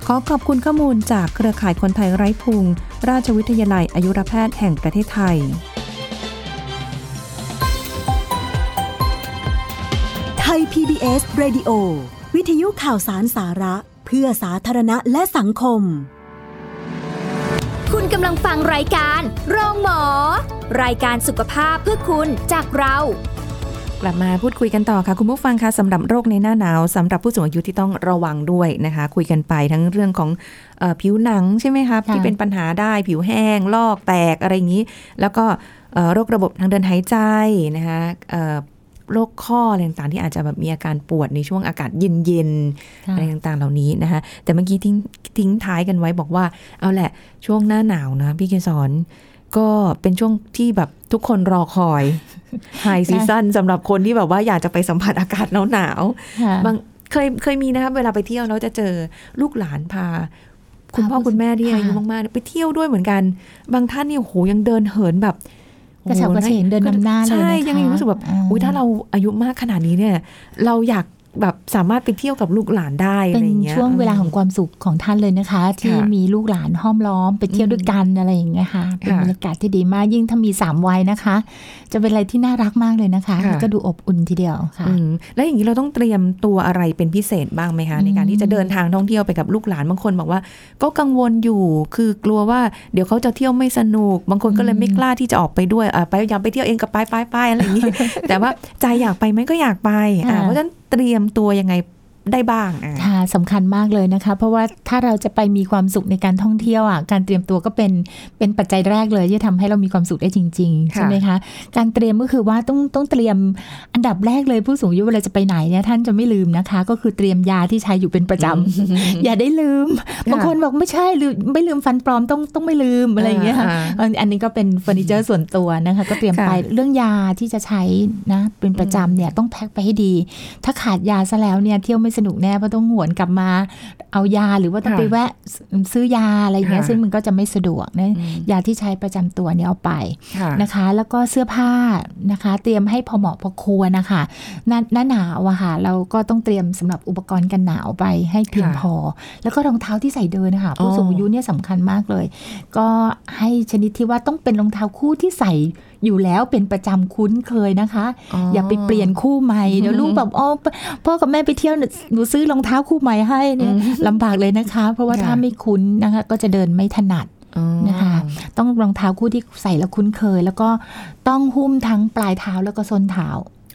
[SPEAKER 1] ขอขอบคุณข้อมูลจากเครือข่ายคนไทยไร้พุง ราชวิทยาลัยอายุรแพทย์แห่งประเทศไทย
[SPEAKER 4] ไทย PBS Radio วิทยุข่าวสารสาระ เพื่อสาธารณะและสังคม
[SPEAKER 3] คุณกำลังฟังรายการ โรงหมอ รายการสุขภาพเพื่อคุณจากเรา
[SPEAKER 1] กลับมาพูดคุยกันต่อค่ะ คุณผู้ฟังคะสำหรับโรคในหน้าหนาวสำหรับผู้สูงอายุที่ต้องระวังด้วยนะคะ คุยกันไปทั้งเรื่องของเออผิวหนังใช่ไหมคะ
[SPEAKER 2] ค่ะ
[SPEAKER 1] ที่เป็นปัญหาได้ผิวแห้ง ลอกแตกอะไรอย่างนี้ แล้วก็เอ่อโรคระบบทางเดินหายใจนะคะเอ่อโรคข้ออะไรต่างๆที่อาจจะแบบมีอาการปวดในช่วงอากาศเย็นๆ
[SPEAKER 2] ค่ะ
[SPEAKER 1] อะไรต่างๆเหล่านี้นะคะแต่เมื่อกี้ทิ้งทิ้งท้ายกันไว้บอกว่าเอาแหละช่วงหน้าหนาวนะพี่เกสรก็เป็นช่วงที่แบบทุกคนรอคอย ไฮซีซันสำหรับคนที่แบบว่าอยากจะไปสัมผัสอากาศหนาว
[SPEAKER 2] ค่ะ
[SPEAKER 1] ๆบางเคยเคยมีนะคะเวลาไปเที่ยวแล้วจะเจอลูกหลานพา คุณพ่อ
[SPEAKER 2] พาผู้
[SPEAKER 1] คุณแม่ที่
[SPEAKER 2] ค่ะ
[SPEAKER 1] อายุมากๆไปเที่ยวด้วยเหมือนกัน บางท่านเนี่ยโหยังเดินเหินแบบ
[SPEAKER 2] กระฉับกระเฉงเดินนำหน้าเลย
[SPEAKER 1] ใช่
[SPEAKER 2] นะคะ
[SPEAKER 1] ยังมีรู้สึกแบบ
[SPEAKER 2] อ่า
[SPEAKER 1] อุ้ยถ้าเราอายุมากขนาดนี้เนี่ย เราอยาก แบบสามารถไปเที่ยวกับลูกหลานได้อะ
[SPEAKER 2] เป็
[SPEAKER 1] ไร
[SPEAKER 2] น
[SPEAKER 1] อย่างเงี้ย
[SPEAKER 2] ช่วงเวลาของความสุขของท่านเลยนะคะ ที่
[SPEAKER 1] ค่ะ
[SPEAKER 2] มีลูกหลานห้อมล้อมไปเที่ยวด้วยกันอะไรอย่างเงี้ยค่ะเป็น
[SPEAKER 1] ค่ะ
[SPEAKER 2] บรรยากาศที่ดีมากยิ่งถ้ามีสามวัยนะคะ จะเป็นอะไรที่น่ารักมากเลยนะคะ
[SPEAKER 1] ค่ะ
[SPEAKER 2] แล้วก็ดูอบอุ่นทีเดียวค่ะ
[SPEAKER 1] อืมแล้วอย่างนี้เราต้องเตรียมตัวอะไรเป็นพิเศษบ้างไหมคะ
[SPEAKER 2] อืม
[SPEAKER 1] ในการที่จะเดินทางท่องเที่ยวไปกับลูกหลานบางคนบอกว่า ก็กังวลอยู่คือกลัวว่าเดี๋ยวเขาจะเที่ยวไม่สนุก บางคนก็เลยไม่กล้าที่จะออกไปด้วยอะไปอยากไปเที่ยวเองกับไปไปไปอะไรอย่างนี้แต่ว่าใจอยากไปไหมก็อยากไปอะ
[SPEAKER 2] ค่ะ
[SPEAKER 1] เพราะฉะนั้น เตรียมตัวยังไง ได้บ้างอะ
[SPEAKER 2] ค่ะสำคัญมากเลยนะคะ เพราะว่าถ้าเราจะไปมีความสุขในการท่องเที่ยวอะการเตรียมตัวก็เป็นเป็นปัจจัยแรกเลยที่จะทำให้เรามีความสุขได้จริงๆ
[SPEAKER 1] ค่ะ
[SPEAKER 2] ใช่ไหมคะการเตรียมก็คือว่าต้องต้องเตรียมอันดับแรกเลยผู้สูงอายุเวลาจะไปไหนเนี่ยท่านจะไม่ลืมนะคะ ก็คือเตรียมยาที่ใช้อยู่เป็นประจำอย่าได้ลืมบางคนบอกไม่ใช่ลืมไม่ลืมฟันปลอมต้องต้องไม่ลืมอะไรอย่างเงี้ยค่ะ
[SPEAKER 1] อ่า
[SPEAKER 2] อันอันนี้ก็เป็นเฟอร์นิเจอร์ส่วนตัวนะคะ ก็เตรียม
[SPEAKER 1] ค่ะ
[SPEAKER 2] ไปเรื่องยาที่จะใช้นะเป็นประจำเนี่ยต้องแพ็คไปให้ดี ถ้าขาดยาซะแล้วเนี่ยเที่ยวไม่สนุกแน่เพราะต้องหวนกลับมาเอายาหรือว่าต้อง
[SPEAKER 1] ค่ะ
[SPEAKER 2] ไปแวะซื้อยาอะไรอย่างเงี้ย
[SPEAKER 1] ค่ะ
[SPEAKER 2] ซึ่งมันก็จะไม่สะดวกนะ
[SPEAKER 1] อืม
[SPEAKER 2] ยาที่ใช้ประจำตัวเนี่ยเอาไป
[SPEAKER 1] ค่ะ
[SPEAKER 2] นะคะ แล้วก็เสื้อผ้านะคะ เตรียมให้พอเหมาะพอควรนะคะหน้าหน้าหนาวอะค่ะเราก็ต้องเตรียมสำหรับอุปกรณ์กันหนาวไปให้เพียง
[SPEAKER 1] ค่ะ
[SPEAKER 2] พอ แล้วก็รองเท้าที่ใส่เดินนะคะ
[SPEAKER 1] อ๋อ
[SPEAKER 2] ผู้สูงอายุเนี่ยสำคัญมากเลย ก็ให้ชนิดที่ว่าต้องเป็นรองเท้าคู่ที่ใส่ อยู่แล้วเป็นประจำคุ้นเคยนะคะ อย่าไปเปลี่ยนคู่ใหม่เดี๋ยวลูกแบบอ๋อพ่อกับแม่ไปเที่ยวหนูหนูซื้อรองเท้าคู่ใหม่ให้เนี่ยลำบากเลยนะคะ เพราะว่า
[SPEAKER 1] ค่ะ
[SPEAKER 2] ถ้าไม่คุ้นนะคะ ก็จะเดินไม่ถนัด
[SPEAKER 1] อ๋อ
[SPEAKER 2] นะคะต้องรองเท้าคู่ที่ใส่แล้วคุ้นเคย แล้วก็ต้องหุ้มทั้งปลายเท้าแล้วก็ส้นเท้า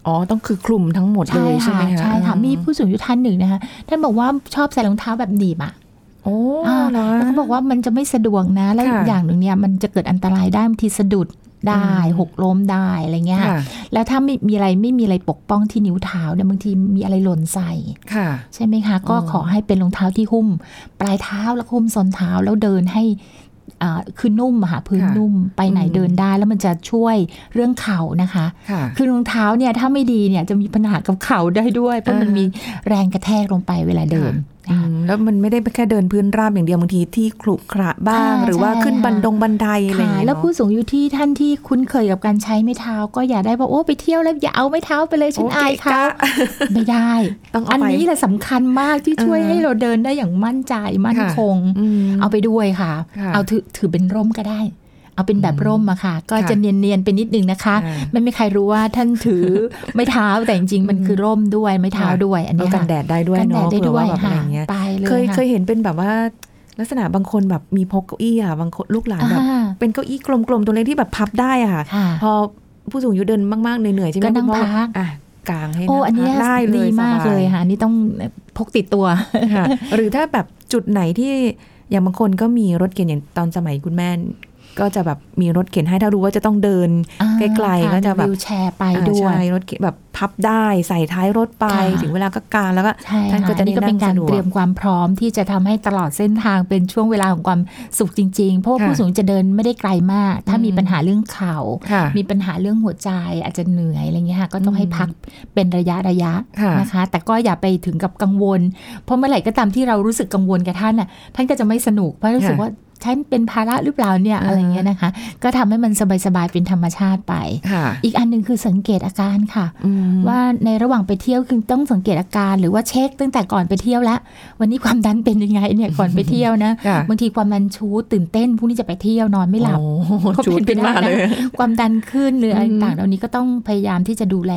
[SPEAKER 1] อ๋อ ต้องคือคลุมทั้งหมดเลยใช่ไหมคะ
[SPEAKER 2] ใช่ค่ะมีผู้สูงอายุท่านหนึ่งนะคะท่านบอกว่าชอบใส่รองเท้าแบบหนีบอะ
[SPEAKER 1] โอ้
[SPEAKER 2] อ่า
[SPEAKER 1] เหรอ
[SPEAKER 2] แล้วก็บอกว่ามันจะไม่สะดวกนะ แล้วอีก
[SPEAKER 1] ค่ะ
[SPEAKER 2] อย่างหนึ่งเนี่ยมันจะเกิดอันตรายได้บางทีสะดุด ได้
[SPEAKER 1] อืม
[SPEAKER 2] หกล้มได้อะไรเงี้ยค่ะ
[SPEAKER 1] ค่ะ
[SPEAKER 2] แล้วถ้าไม่มีอะไรไม่มีอะไรปกป้องที่นิ้วเท้าเนี่ยบางทีมีอะไรหล่นใส่
[SPEAKER 1] ค่ะ
[SPEAKER 2] ใช่ไหมคะ ก็
[SPEAKER 1] อ๋อ
[SPEAKER 2] ขอให้เป็นรองเท้าที่หุ้ม ปลายเท้าแล้วก็หุ้มส้นเท้าแล้วเดินให้อ่าคือนุ่มอะค่ะพื้นนุ่มไปไหนเดินได้แล้วมันจะช่วยเรื่องเข่านะคะ
[SPEAKER 1] ค่ะ
[SPEAKER 2] คือรองเท้าเนี่ยถ้าไม่ดีเนี่ยจะมีปัญหากับเข่าได้ด้วย เพราะมัน
[SPEAKER 1] อ่ามี
[SPEAKER 2] มีแรงกระแทกลงไปเวลาเดิน
[SPEAKER 1] อืม แล้วมันไม่ได้แค่เดินพื้นราบอย่างเดียวบางทีที่ขรุขระบ้าง
[SPEAKER 2] ค่ะ
[SPEAKER 1] หรือว่า
[SPEAKER 2] ใช่
[SPEAKER 1] ขึ้นบันดงบันไดอะไรอย่าง
[SPEAKER 2] ค่ะ
[SPEAKER 1] เงี้ย
[SPEAKER 2] แล้ว
[SPEAKER 1] เนอะ
[SPEAKER 2] ผู้สูงอายุที่ท่านที่คุ้นเคยกับการใช้ไม้เท้า ก็อย่าได้บอกโอ้ไปเที่ยวแล้วอย่าเอาไม้เท้าไปเลยฉัน
[SPEAKER 1] โอเค
[SPEAKER 2] อายเขา
[SPEAKER 1] กะ
[SPEAKER 2] ไม่ได้
[SPEAKER 1] ต้องเอา
[SPEAKER 2] อัน
[SPEAKER 1] ไป
[SPEAKER 2] นี้แหละสำคัญมากที่ช่วย
[SPEAKER 1] อ่า
[SPEAKER 2] ให้เราเดินได้อย่างมั่นใจมั่น
[SPEAKER 1] ค่ะ
[SPEAKER 2] คง
[SPEAKER 1] อืม
[SPEAKER 2] เอาไปด้วยค่ะ
[SPEAKER 1] ค่ะ
[SPEAKER 2] เอาถือถือเป็นร่มก็ได้ เอาเป็นแบบร่มอะค่ะ ก็
[SPEAKER 1] ค่ะ
[SPEAKER 2] จะเนียนๆไปนิดนึงนะคะ
[SPEAKER 1] อ่า
[SPEAKER 2] ไม่มีใครรู้ว่าท่านถือไม้เท้าแต่จริงๆมันคือร่มด้วยไม้เท้าด้วย อัน
[SPEAKER 1] เอา
[SPEAKER 2] นี้
[SPEAKER 1] กัน
[SPEAKER 2] ค่ะ
[SPEAKER 1] แดดได้ด้วย
[SPEAKER 2] กันแด
[SPEAKER 1] เนาะ
[SPEAKER 2] ดได้
[SPEAKER 1] เผื่อ
[SPEAKER 2] ด้วย
[SPEAKER 1] ว่าแบบอะไร
[SPEAKER 2] ค่ะ
[SPEAKER 1] อย่างเงี้ย
[SPEAKER 2] ไปเลย
[SPEAKER 1] เคย
[SPEAKER 2] ค่ะ
[SPEAKER 1] เคยเห็นเป็นแบบว่าลักษณะบางคนแบบมีพกเก้าอี้อะบางคนลูกหลานแบบ
[SPEAKER 2] อ่า
[SPEAKER 1] เป็นเก้าอี้กลมๆตัวเล็กที่แบบพับได้อะค่ะ
[SPEAKER 2] ค่ะ
[SPEAKER 1] พอผู้สูงอายุเดินมากๆเหนื่อยๆใช่ไหม
[SPEAKER 2] ก็นั่ง
[SPEAKER 1] คุณพ่อ
[SPEAKER 2] พัก
[SPEAKER 1] อะกางให้
[SPEAKER 2] โอ้
[SPEAKER 1] ง
[SPEAKER 2] อันเนี้ย
[SPEAKER 1] พักได้เลย
[SPEAKER 2] ดีมาก
[SPEAKER 1] สบ
[SPEAKER 2] เลยค่ะอันนี่ต้องพกติดตัว
[SPEAKER 1] ค่ะหรือถ้าแบบจุดไหนที่อย่างบางคนก็มีรถเข็นอย่างตอนสมัยคุณแม่ ก็จะแบบมีรถเข็นให้ถ้ารู้ว่าจะต้องเดินไกลๆก็จะแบบ
[SPEAKER 2] วิวแชร์ไป
[SPEAKER 1] อ่า
[SPEAKER 2] ด้ว
[SPEAKER 1] ใช่
[SPEAKER 2] ย
[SPEAKER 1] รถเข็นแบบพับได้ใส่ท้ายรถไป
[SPEAKER 2] ค่ะ
[SPEAKER 1] ถึงเวลาก็กางแล้วก็
[SPEAKER 2] ใช่
[SPEAKER 1] ท่าน
[SPEAKER 2] ค่ะ
[SPEAKER 1] ก็จะ
[SPEAKER 2] อันนี้ก็เป็นการ
[SPEAKER 1] ได้นั่งสะดวก
[SPEAKER 2] เตรียมความพร้อมที่จะทำให้ตลอดเส้นทางเป็นช่วงเวลาของความสุขจริงๆ เพราะว่า
[SPEAKER 1] ค่ะ
[SPEAKER 2] ผู้สูงอายุจะเดินไม่ได้ไกลมาก ถ้า
[SPEAKER 1] อืม
[SPEAKER 2] มีปัญหาเรื่องเข่า
[SPEAKER 1] ค่ะ
[SPEAKER 2] มีปัญหาเรื่องหัวใจอาจจะเหนื่อยอะไรเงี้ยค่ะก็ต้อง
[SPEAKER 1] อืม
[SPEAKER 2] ให้พักเป็นระยะระยะ
[SPEAKER 1] ค่ะ
[SPEAKER 2] นะคะ แต่ก็อย่าไปถึงกับกังวล เพราะเมื่อไหร่ก็ตามที่เรารู้สึกกังวลกับท่านน่ะท่านก็จะไม่สนุกเพราะรู้สึก
[SPEAKER 1] ค่ะ
[SPEAKER 2] ว่า ฉันเป็นภาระหรือเปล่าเนี่ย
[SPEAKER 1] อ่า
[SPEAKER 2] อะไรเงี้ยนะคะ ก็ทำให้มันสบายๆเป็นธรรมชาติไป
[SPEAKER 1] ค่ะ
[SPEAKER 2] อีกอันหนึ่งคือสังเกตอาการค่ะ
[SPEAKER 1] อืม
[SPEAKER 2] ว่าในระหว่างไปเที่ยวคือต้องสังเกตอาการหรือว่าเช็ค ตั้งแต่ก่อนไปเที่ยวแล้ววันนี้ความดันเป็นยังไงเนี่ยก่อนไปเที่ยวนะ
[SPEAKER 1] ค่ะ
[SPEAKER 2] บางทีความดันชูตื่นเต้นพรุ่งนี้จะไปเที่ยวนอนไม่หลับ
[SPEAKER 1] โอ้โห
[SPEAKER 2] ก็
[SPEAKER 1] จูด
[SPEAKER 2] เป็นไป
[SPEAKER 1] ขึ้นมา
[SPEAKER 2] ได้
[SPEAKER 1] เลย
[SPEAKER 2] นะความดันขึ้นหรืออะไร
[SPEAKER 1] อืม
[SPEAKER 2] ต่างๆเหล่านี้ก็ต้องพยายามที่จะดูแล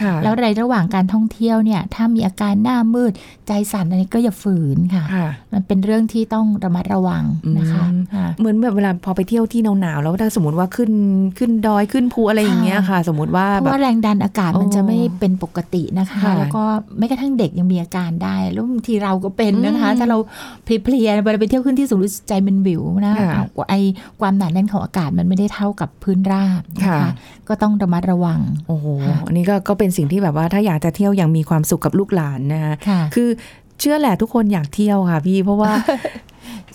[SPEAKER 1] ค่ะ
[SPEAKER 2] แล้วในระหว่างการท่องเที่ยวเนี่ยถ้ามีอาการหน้ามืดใจสั่นอะไรก็อย่าฝืนค่ะ
[SPEAKER 1] ค่ะ
[SPEAKER 2] มันเป็นเรื่องที่ต้องระมัดระวังนะคะ
[SPEAKER 1] อืม
[SPEAKER 2] ค่ะ
[SPEAKER 1] เหมือนแบบเวลาพอไปเที่ยวที่หนาวๆแล้วถ้าสมมติว่าขึ้นขึ้นดอยขึ้นภูอะไรอย่างเงี้ยค่ะ สมมติว่า
[SPEAKER 2] เพราะ
[SPEAKER 1] แบบ
[SPEAKER 2] ว่าแรงดันอากาศมัน
[SPEAKER 1] โอ้
[SPEAKER 2] จะไม่เป็นปกตินะคะ
[SPEAKER 1] ค่ะ
[SPEAKER 2] แล้วก็แม้กระทั่งเด็กยังมีอาการได้แล้วบางทีเราก็เป็นนะคะ
[SPEAKER 1] อืม
[SPEAKER 2] ถ้าเราเพลียๆเวลาไปเที่ยวขึ้นที่สูงรู้สึกใจมันวิวนะ
[SPEAKER 1] ค่ะ
[SPEAKER 2] เอาไอความหนาแน่นของอากาศมันไม่ได้เท่ากับพื้นราบนะ
[SPEAKER 1] ค่ะ
[SPEAKER 2] คะก็ต้องระมัดระวัง
[SPEAKER 1] โอ้โห
[SPEAKER 2] ค่ะ
[SPEAKER 1] อันนี้ก็ก็เป็นสิ่งที่แบบว่าถ้าอยากจะเที่ยวอย่างมีความสุขกับลูกหลานนะคะ
[SPEAKER 2] ค่ะ
[SPEAKER 1] คือเชื่อแหละทุกคนอยากเที่ยวค่ะพี่เพราะว่า
[SPEAKER 2] ใช่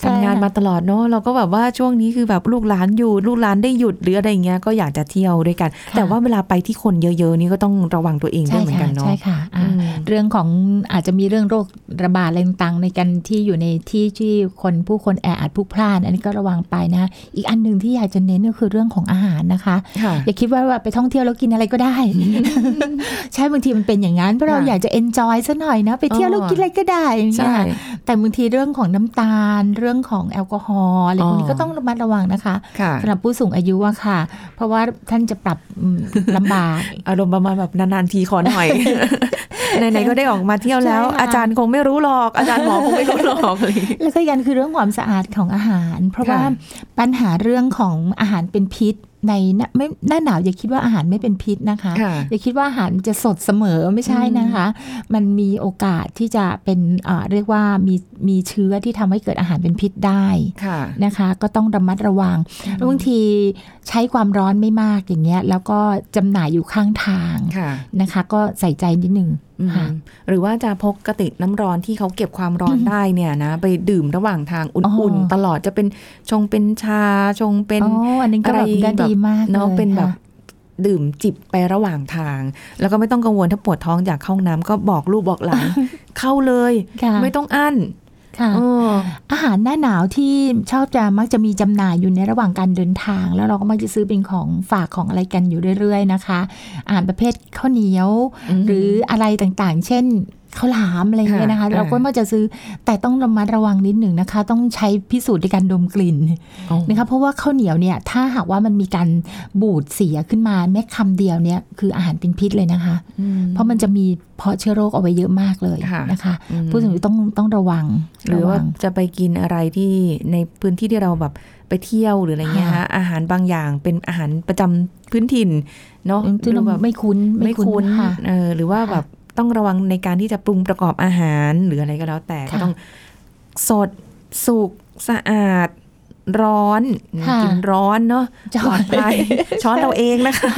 [SPEAKER 1] ทำงานมาตลอดเนาะเราก็แบบว่าช่วงนี้คือแบบลูกหลานอยู่ ลูกหลานได้หยุดหรืออะไรอย่างเงี้ยก็อยากจะเที่ยวด้วยกัน
[SPEAKER 2] ค่ะ
[SPEAKER 1] แต่ว่าเวลาไปที่คนเยอะๆนี่ก็ต้องระวังตัวเองด้ว
[SPEAKER 2] ใช่
[SPEAKER 1] ยเหมือน
[SPEAKER 2] ค่ะ
[SPEAKER 1] กันเนาะ
[SPEAKER 2] ใช่ค่ะอ่า
[SPEAKER 1] อืม
[SPEAKER 2] เรื่องของอาจจะมีเรื่องโรคระบาดอะไรต่างๆในการที่อยู่ในที่ที่คนผู้คนแออัดพลุกพล่าน อันนี้ก็ระวังไปนะ อีกอันหนึ่งที่อยากจะเน้นก็คือเรื่องของอาหารนะคะ
[SPEAKER 1] ค่ะ
[SPEAKER 2] อย่าคิดว่าว่าไปท่องเที่ยวแล้วกินอะไรก็ได้ ใช่บางทีมันเป็นอย่างนั้นเพราะเรา
[SPEAKER 1] ค่ะ
[SPEAKER 2] อยากจะเอนจอยซะหน่อยนะไปเที่ยวแล้วกินอะไรก็ได้อย่าง
[SPEAKER 1] ใช่
[SPEAKER 2] เงี้ยแต่บางทีเรื่องของน้ำตาลเรื่องของแอลกอฮอล์อะไรพวกนี้
[SPEAKER 1] อ๋อ
[SPEAKER 2] ก็ต้องระมัดระวังนะคะ
[SPEAKER 1] ค่ะ
[SPEAKER 2] สำหรับผู้สูงอายุอะค่ะ เพราะว่าท่านจะปรับอืมลำบาก
[SPEAKER 1] อารมณ์ประมาณแบบนานๆทีขอหน่อยไหนๆก็ได้ออกมาเที่ยวแล้ว
[SPEAKER 2] ใช่ค่ะ
[SPEAKER 1] อาจารย์คงไม่รู้หรอก อาจารย์หมอคงไม่รู้หรอกอะไรอย่างเงี้ย
[SPEAKER 2] แล้วก็อีกอันคือเรื่องความสะอาดของอาหาร เพราะว่า
[SPEAKER 1] ค่ะ
[SPEAKER 2] ปัญหาเรื่องของอาหารเป็นพิษ ในหน้าไม่หน้าหนาวอย่าคิดว่าอาหารไม่เป็นพิษนะคะ
[SPEAKER 1] ค่ะ
[SPEAKER 2] อย่าคิดว่าอาหารจะสดเสมอไม่ใช่นะคะ มันมีโอกาสที่จะเป็นเอ่อเรียกว่ามีมีเชื้อที่ทำให้เกิดอาหารเป็นพิษได้
[SPEAKER 1] ค่ะ
[SPEAKER 2] นะคะ ก็ต้องระมัดระวังแล้วบางที ใช้ความร้อนไม่มากอย่างเงี้ย แล้วก็จำหน่ายอยู่ข้างทาง
[SPEAKER 1] ค่ะ
[SPEAKER 2] นะคะ ก็ใส่ใจนิดนึง
[SPEAKER 1] อืม
[SPEAKER 2] ค่ะ
[SPEAKER 1] หรือว่าจะพกกระติกน้ำร้อนที่เขาเก็บความร้อนได้เนี่ยนะ ไปดื่มระหว่างทางอุ่น
[SPEAKER 2] อ๋อ
[SPEAKER 1] ๆตลอดจะเป็นชงเป็นชาชงเป็น
[SPEAKER 2] อ๋ออันนี้ก็แบบ
[SPEAKER 1] อะไร
[SPEAKER 2] ก็ดีมาก
[SPEAKER 1] เนาะ
[SPEAKER 2] ลย
[SPEAKER 1] เป็นแบบ
[SPEAKER 2] ค่ะ
[SPEAKER 1] ดื่มจิบไประหว่างทาง แล้วก็ไม่ต้องกังวลถ้าปวดท้องอยากเข้าห้องน้ำก็บอกลูกบอกหลานเข้าเลย
[SPEAKER 2] ค่ะ
[SPEAKER 1] ไม่ต้องอั้น
[SPEAKER 2] ค่ะ
[SPEAKER 1] เออ
[SPEAKER 2] อาหารหน้าหนาวที่ชอบจะมักจะมีจำหน่ายอยู่ในระหว่างการเดินทาง แล้วเราก็มักจะซื้อเป็นของฝากของอะไรกันอยู่เรื่อย ๆ นะคะ อาหารประเภทข้าวเหนียว
[SPEAKER 1] อืม
[SPEAKER 2] หรืออะไรต่างๆ เช่น ข้าวหลามอะไรอย่างเงี้ยนะคะ
[SPEAKER 1] ค่ะ
[SPEAKER 2] เราก็มักจะซื้อแต่ต้องระมัดระวังนิดหนึ่งนะคะ ต้องใช้พิสูจน์ในการดมกลิ่น
[SPEAKER 1] อ๋อ
[SPEAKER 2] นะคะเพราะว่าข้าวเหนียวเนี่ยถ้าหากว่ามันมีการบูดเสียขึ้นมาแม้คำเดียวเนี่ยคืออาหารเป็นพิษเลยนะคะ
[SPEAKER 1] อืม
[SPEAKER 2] เพราะมันจะมีเพาะเชื้อโรคเอาไว้เยอะมากเลย
[SPEAKER 1] ค่ะ
[SPEAKER 2] นะคะ
[SPEAKER 1] อืม
[SPEAKER 2] ผู้สูงอายุต้องต้องระวัง
[SPEAKER 1] หรือว่าะ
[SPEAKER 2] ง
[SPEAKER 1] จะไปกินอะไรที่ในพื้นที่ที่เราแบบไปเที่ยวหรืออะไรเงี้ย
[SPEAKER 2] ค่ะ
[SPEAKER 1] ฮะอาหารบางอย่างเป็นอาหารประจำพื้นถิ่นเนาะ
[SPEAKER 2] ซึ่ง
[SPEAKER 1] หรื
[SPEAKER 2] เรา
[SPEAKER 1] อแบบ
[SPEAKER 2] ไม่คุ้น
[SPEAKER 1] ไม่คุ้น
[SPEAKER 2] ค่ะ
[SPEAKER 1] เออหรือว่า
[SPEAKER 2] ค่ะ
[SPEAKER 1] แบบ ต้องระวังในการที่จะปรุงประกอบอาหารหรืออะไรก็แล้วแต่ก็
[SPEAKER 2] ค่ะ
[SPEAKER 1] ต้องสดสุกสะอาด ร้อน
[SPEAKER 2] ค่ะ
[SPEAKER 1] กินร้อนเนาะ
[SPEAKER 2] ช้อน
[SPEAKER 1] ปลอดภัยช้อนเราเองนะคะ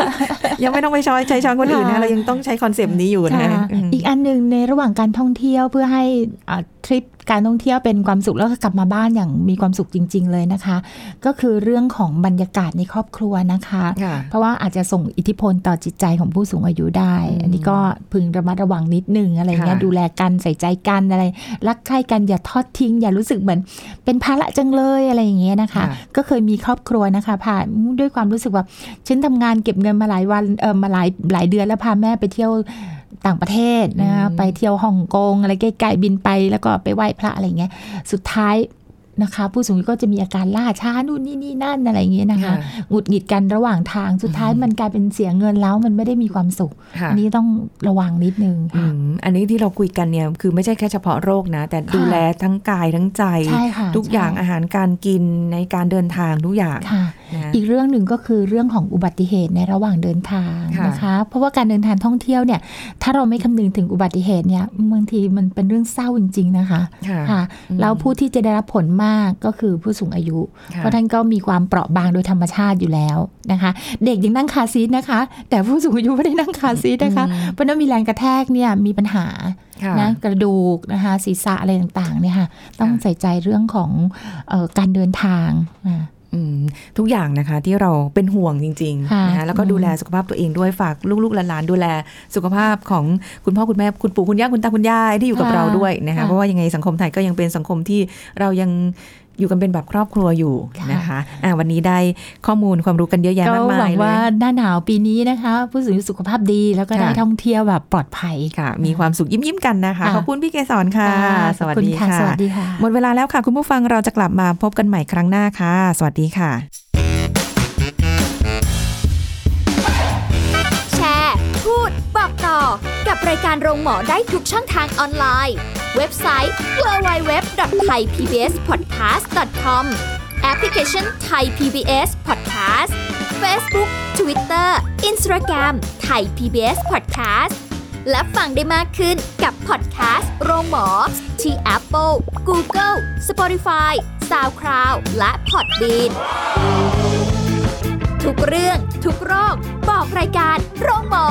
[SPEAKER 1] ยังไม่ต้องไปช้อนใช้ช้อนคนอื่นนะ
[SPEAKER 2] ค่ะ
[SPEAKER 1] เรายังต้องใช้ concept นี้อยู่นะ
[SPEAKER 2] ค่ะ
[SPEAKER 1] ม
[SPEAKER 2] อีกอันหนึ่งในระหว่างการท่องเที่ยวเพื่อให้อ่าทริปการท่องเที่ยวเป็นความสุขแล้วก็กลับมาบ้านอย่างมีความสุขจริง ๆ เลยนะคะ ก็คือเรื่องของบรรยากาศในครอบครัวนะคะ
[SPEAKER 1] ค่ะ
[SPEAKER 2] เพราะว่าอาจจะส่งอิทธิพลต่อจิตใจของผู้สูงอายุได้
[SPEAKER 1] อืม
[SPEAKER 2] อันนี้ก็พึงระมัดระวังนิดนึงอะไรเงี้ย
[SPEAKER 1] ค่ะ
[SPEAKER 2] ดูแลกันใส่ใจกันอะไร รักใคร่กันอย่าทอดทิ้ง อย่ารู้สึกเหมือน เป็นภาระจังเลยอะไรอย่างเงี้ยนะคะ ก็เคยมีครอบครัวนะคะผ่านด้วยความรู้สึกว่าฉันทำงานเก็บเงินมาหลายวันเออมาหลายหลายเดือนแล้วพาแม่ไปเที่ยวต่างประเทศนะคะไปเที่ยวฮ่องกงอะไรใกล้ๆบินไปแล้วก็ไปไหว้พระอะไรเงี้ยสุดท้าย นะคะ ผู้สูงอายุก็จะมีอาการล่าช้านู่นนี่นี่นั่นอะไรอย่างเงี้ยนะคะ
[SPEAKER 1] ค่ะ
[SPEAKER 2] หงุดหงิดกันระหว่างทางสุดท้ายมันกลายเป็นเสียเงินแล้วมันไม่ได้มีความสุข
[SPEAKER 1] ค่ะ
[SPEAKER 2] อันนี้ต้องระวังนิดนึง
[SPEAKER 1] อื
[SPEAKER 2] ค่ะ
[SPEAKER 1] มอันนี้ที่เราคุยกันเนี่ยคือไม่ใช่แค่เฉพาะโรคนะ แต่ดูแลทั้งกายทั้งใจ
[SPEAKER 2] ใช่ค่ะ
[SPEAKER 1] ทุกอย่าง
[SPEAKER 2] ใช่
[SPEAKER 1] อาหารการกินในการเดินทางทุกอย่าง
[SPEAKER 2] ค่ะ
[SPEAKER 1] นะ
[SPEAKER 2] อีกเรื่องหนึ่งก็คือเรื่องของอุบัติเหตุในระหว่างเดินทาง
[SPEAKER 1] ค่ะ
[SPEAKER 2] นะคะ เพราะว่าการเดินทางท่องเที่ยวเนี่ย ถ้าเราไม่คำนึงถึงอุบัติเหตุเนี่ยบางทีมันเป็นเรื่องเศร้าจริง ๆ นะคะ
[SPEAKER 1] ค่ะ
[SPEAKER 2] ค่ะ
[SPEAKER 1] อืม
[SPEAKER 2] แล้วผู้ที่จะได้รับผลมากก็คือผู้สูงอายุ
[SPEAKER 1] ค่ะ
[SPEAKER 2] เพราะท่านก็มีความเปราะบางโดยธรรมชาติอยู่แล้วนะคะ เด็กยังนั่งคาร์ซีทนะคะ แต่ผู้สูงอายุไม่ได้นั่งคาร์ซีทนะคะ เพราะนั้นมีแรงกระแทกเนี่ยมีปัญหา
[SPEAKER 1] ค่ะ
[SPEAKER 2] นะกระดูกนะคะศีรษะอะไรต่างๆเนี่ยค่ะต้อง
[SPEAKER 1] ค่ะ
[SPEAKER 2] ใส่ใจเรื่องของเออการเดินทางอ่า
[SPEAKER 1] อืม ทุกอย่างนะคะที่เราเป็นห่วงจริง
[SPEAKER 2] ค่ะ
[SPEAKER 1] ๆนะคะแล้วก็
[SPEAKER 2] อืม
[SPEAKER 1] ดูแลสุขภาพตัวเองด้วยฝากลูกๆหลานๆดูแลสุขภาพของคุณพ่อคุณแม่คุณปู่คุณย่าคุณตาคุณยายที่อยู่กับ
[SPEAKER 2] ค่ะ
[SPEAKER 1] เราด้วยนะคะ
[SPEAKER 2] ค่ะ
[SPEAKER 1] เพราะว่ายังไงสังคมไทยก็ยังเป็นสังคมที่เรายัง อยู่กันเป็นแบบครอบครัวอยู่
[SPEAKER 2] ค่ะ
[SPEAKER 1] นะคะอ่าวันนี้ได้ข้อมูลความรู้กันเยอะแยะ
[SPEAKER 2] ก็
[SPEAKER 1] มาก
[SPEAKER 2] ห
[SPEAKER 1] มา
[SPEAKER 2] วั
[SPEAKER 1] ย
[SPEAKER 2] ง
[SPEAKER 1] เล
[SPEAKER 2] ว่ายหน้าหนาวปีนี้นะคะ ผู้สูงอายุสุขภาพดีแล้วก็ได้
[SPEAKER 1] ค่ะ
[SPEAKER 2] ท่องเที่ยวแบบปลอดภัย
[SPEAKER 1] ค่ะ มีความสุขยิ้มๆกันนะคะ
[SPEAKER 2] ค่ะ
[SPEAKER 1] ขอบคุณพี่เกสรค่ะ สวัส
[SPEAKER 2] ขอบคุณ
[SPEAKER 1] ดีค่ะ
[SPEAKER 2] สวัสดีค่ะ
[SPEAKER 1] หมดเวลาแล้วค่ะ คุณผู้ฟังเราจะกลับมาพบกันใหม่ครั้งหน้าค่ะ สวัสดีค่ะ
[SPEAKER 3] แชร์ พูดบอกต่อกับรายการโรงหมอได้ทุกช่องทางออนไลน์ เว็บไซต์ www.thaipbspodcast.com แอปพลิเคชัน Thai PBS Podcast Facebook Twitter Instagram Thai PBS Podcast และฟังได้มากขึ้นกับพอดแคสต์โรงหมอ ที่ Apple, Google, Spotify, SoundCloud และ Podbean ทุกเรื่องทุกโรคบอกรายการโรงหมอ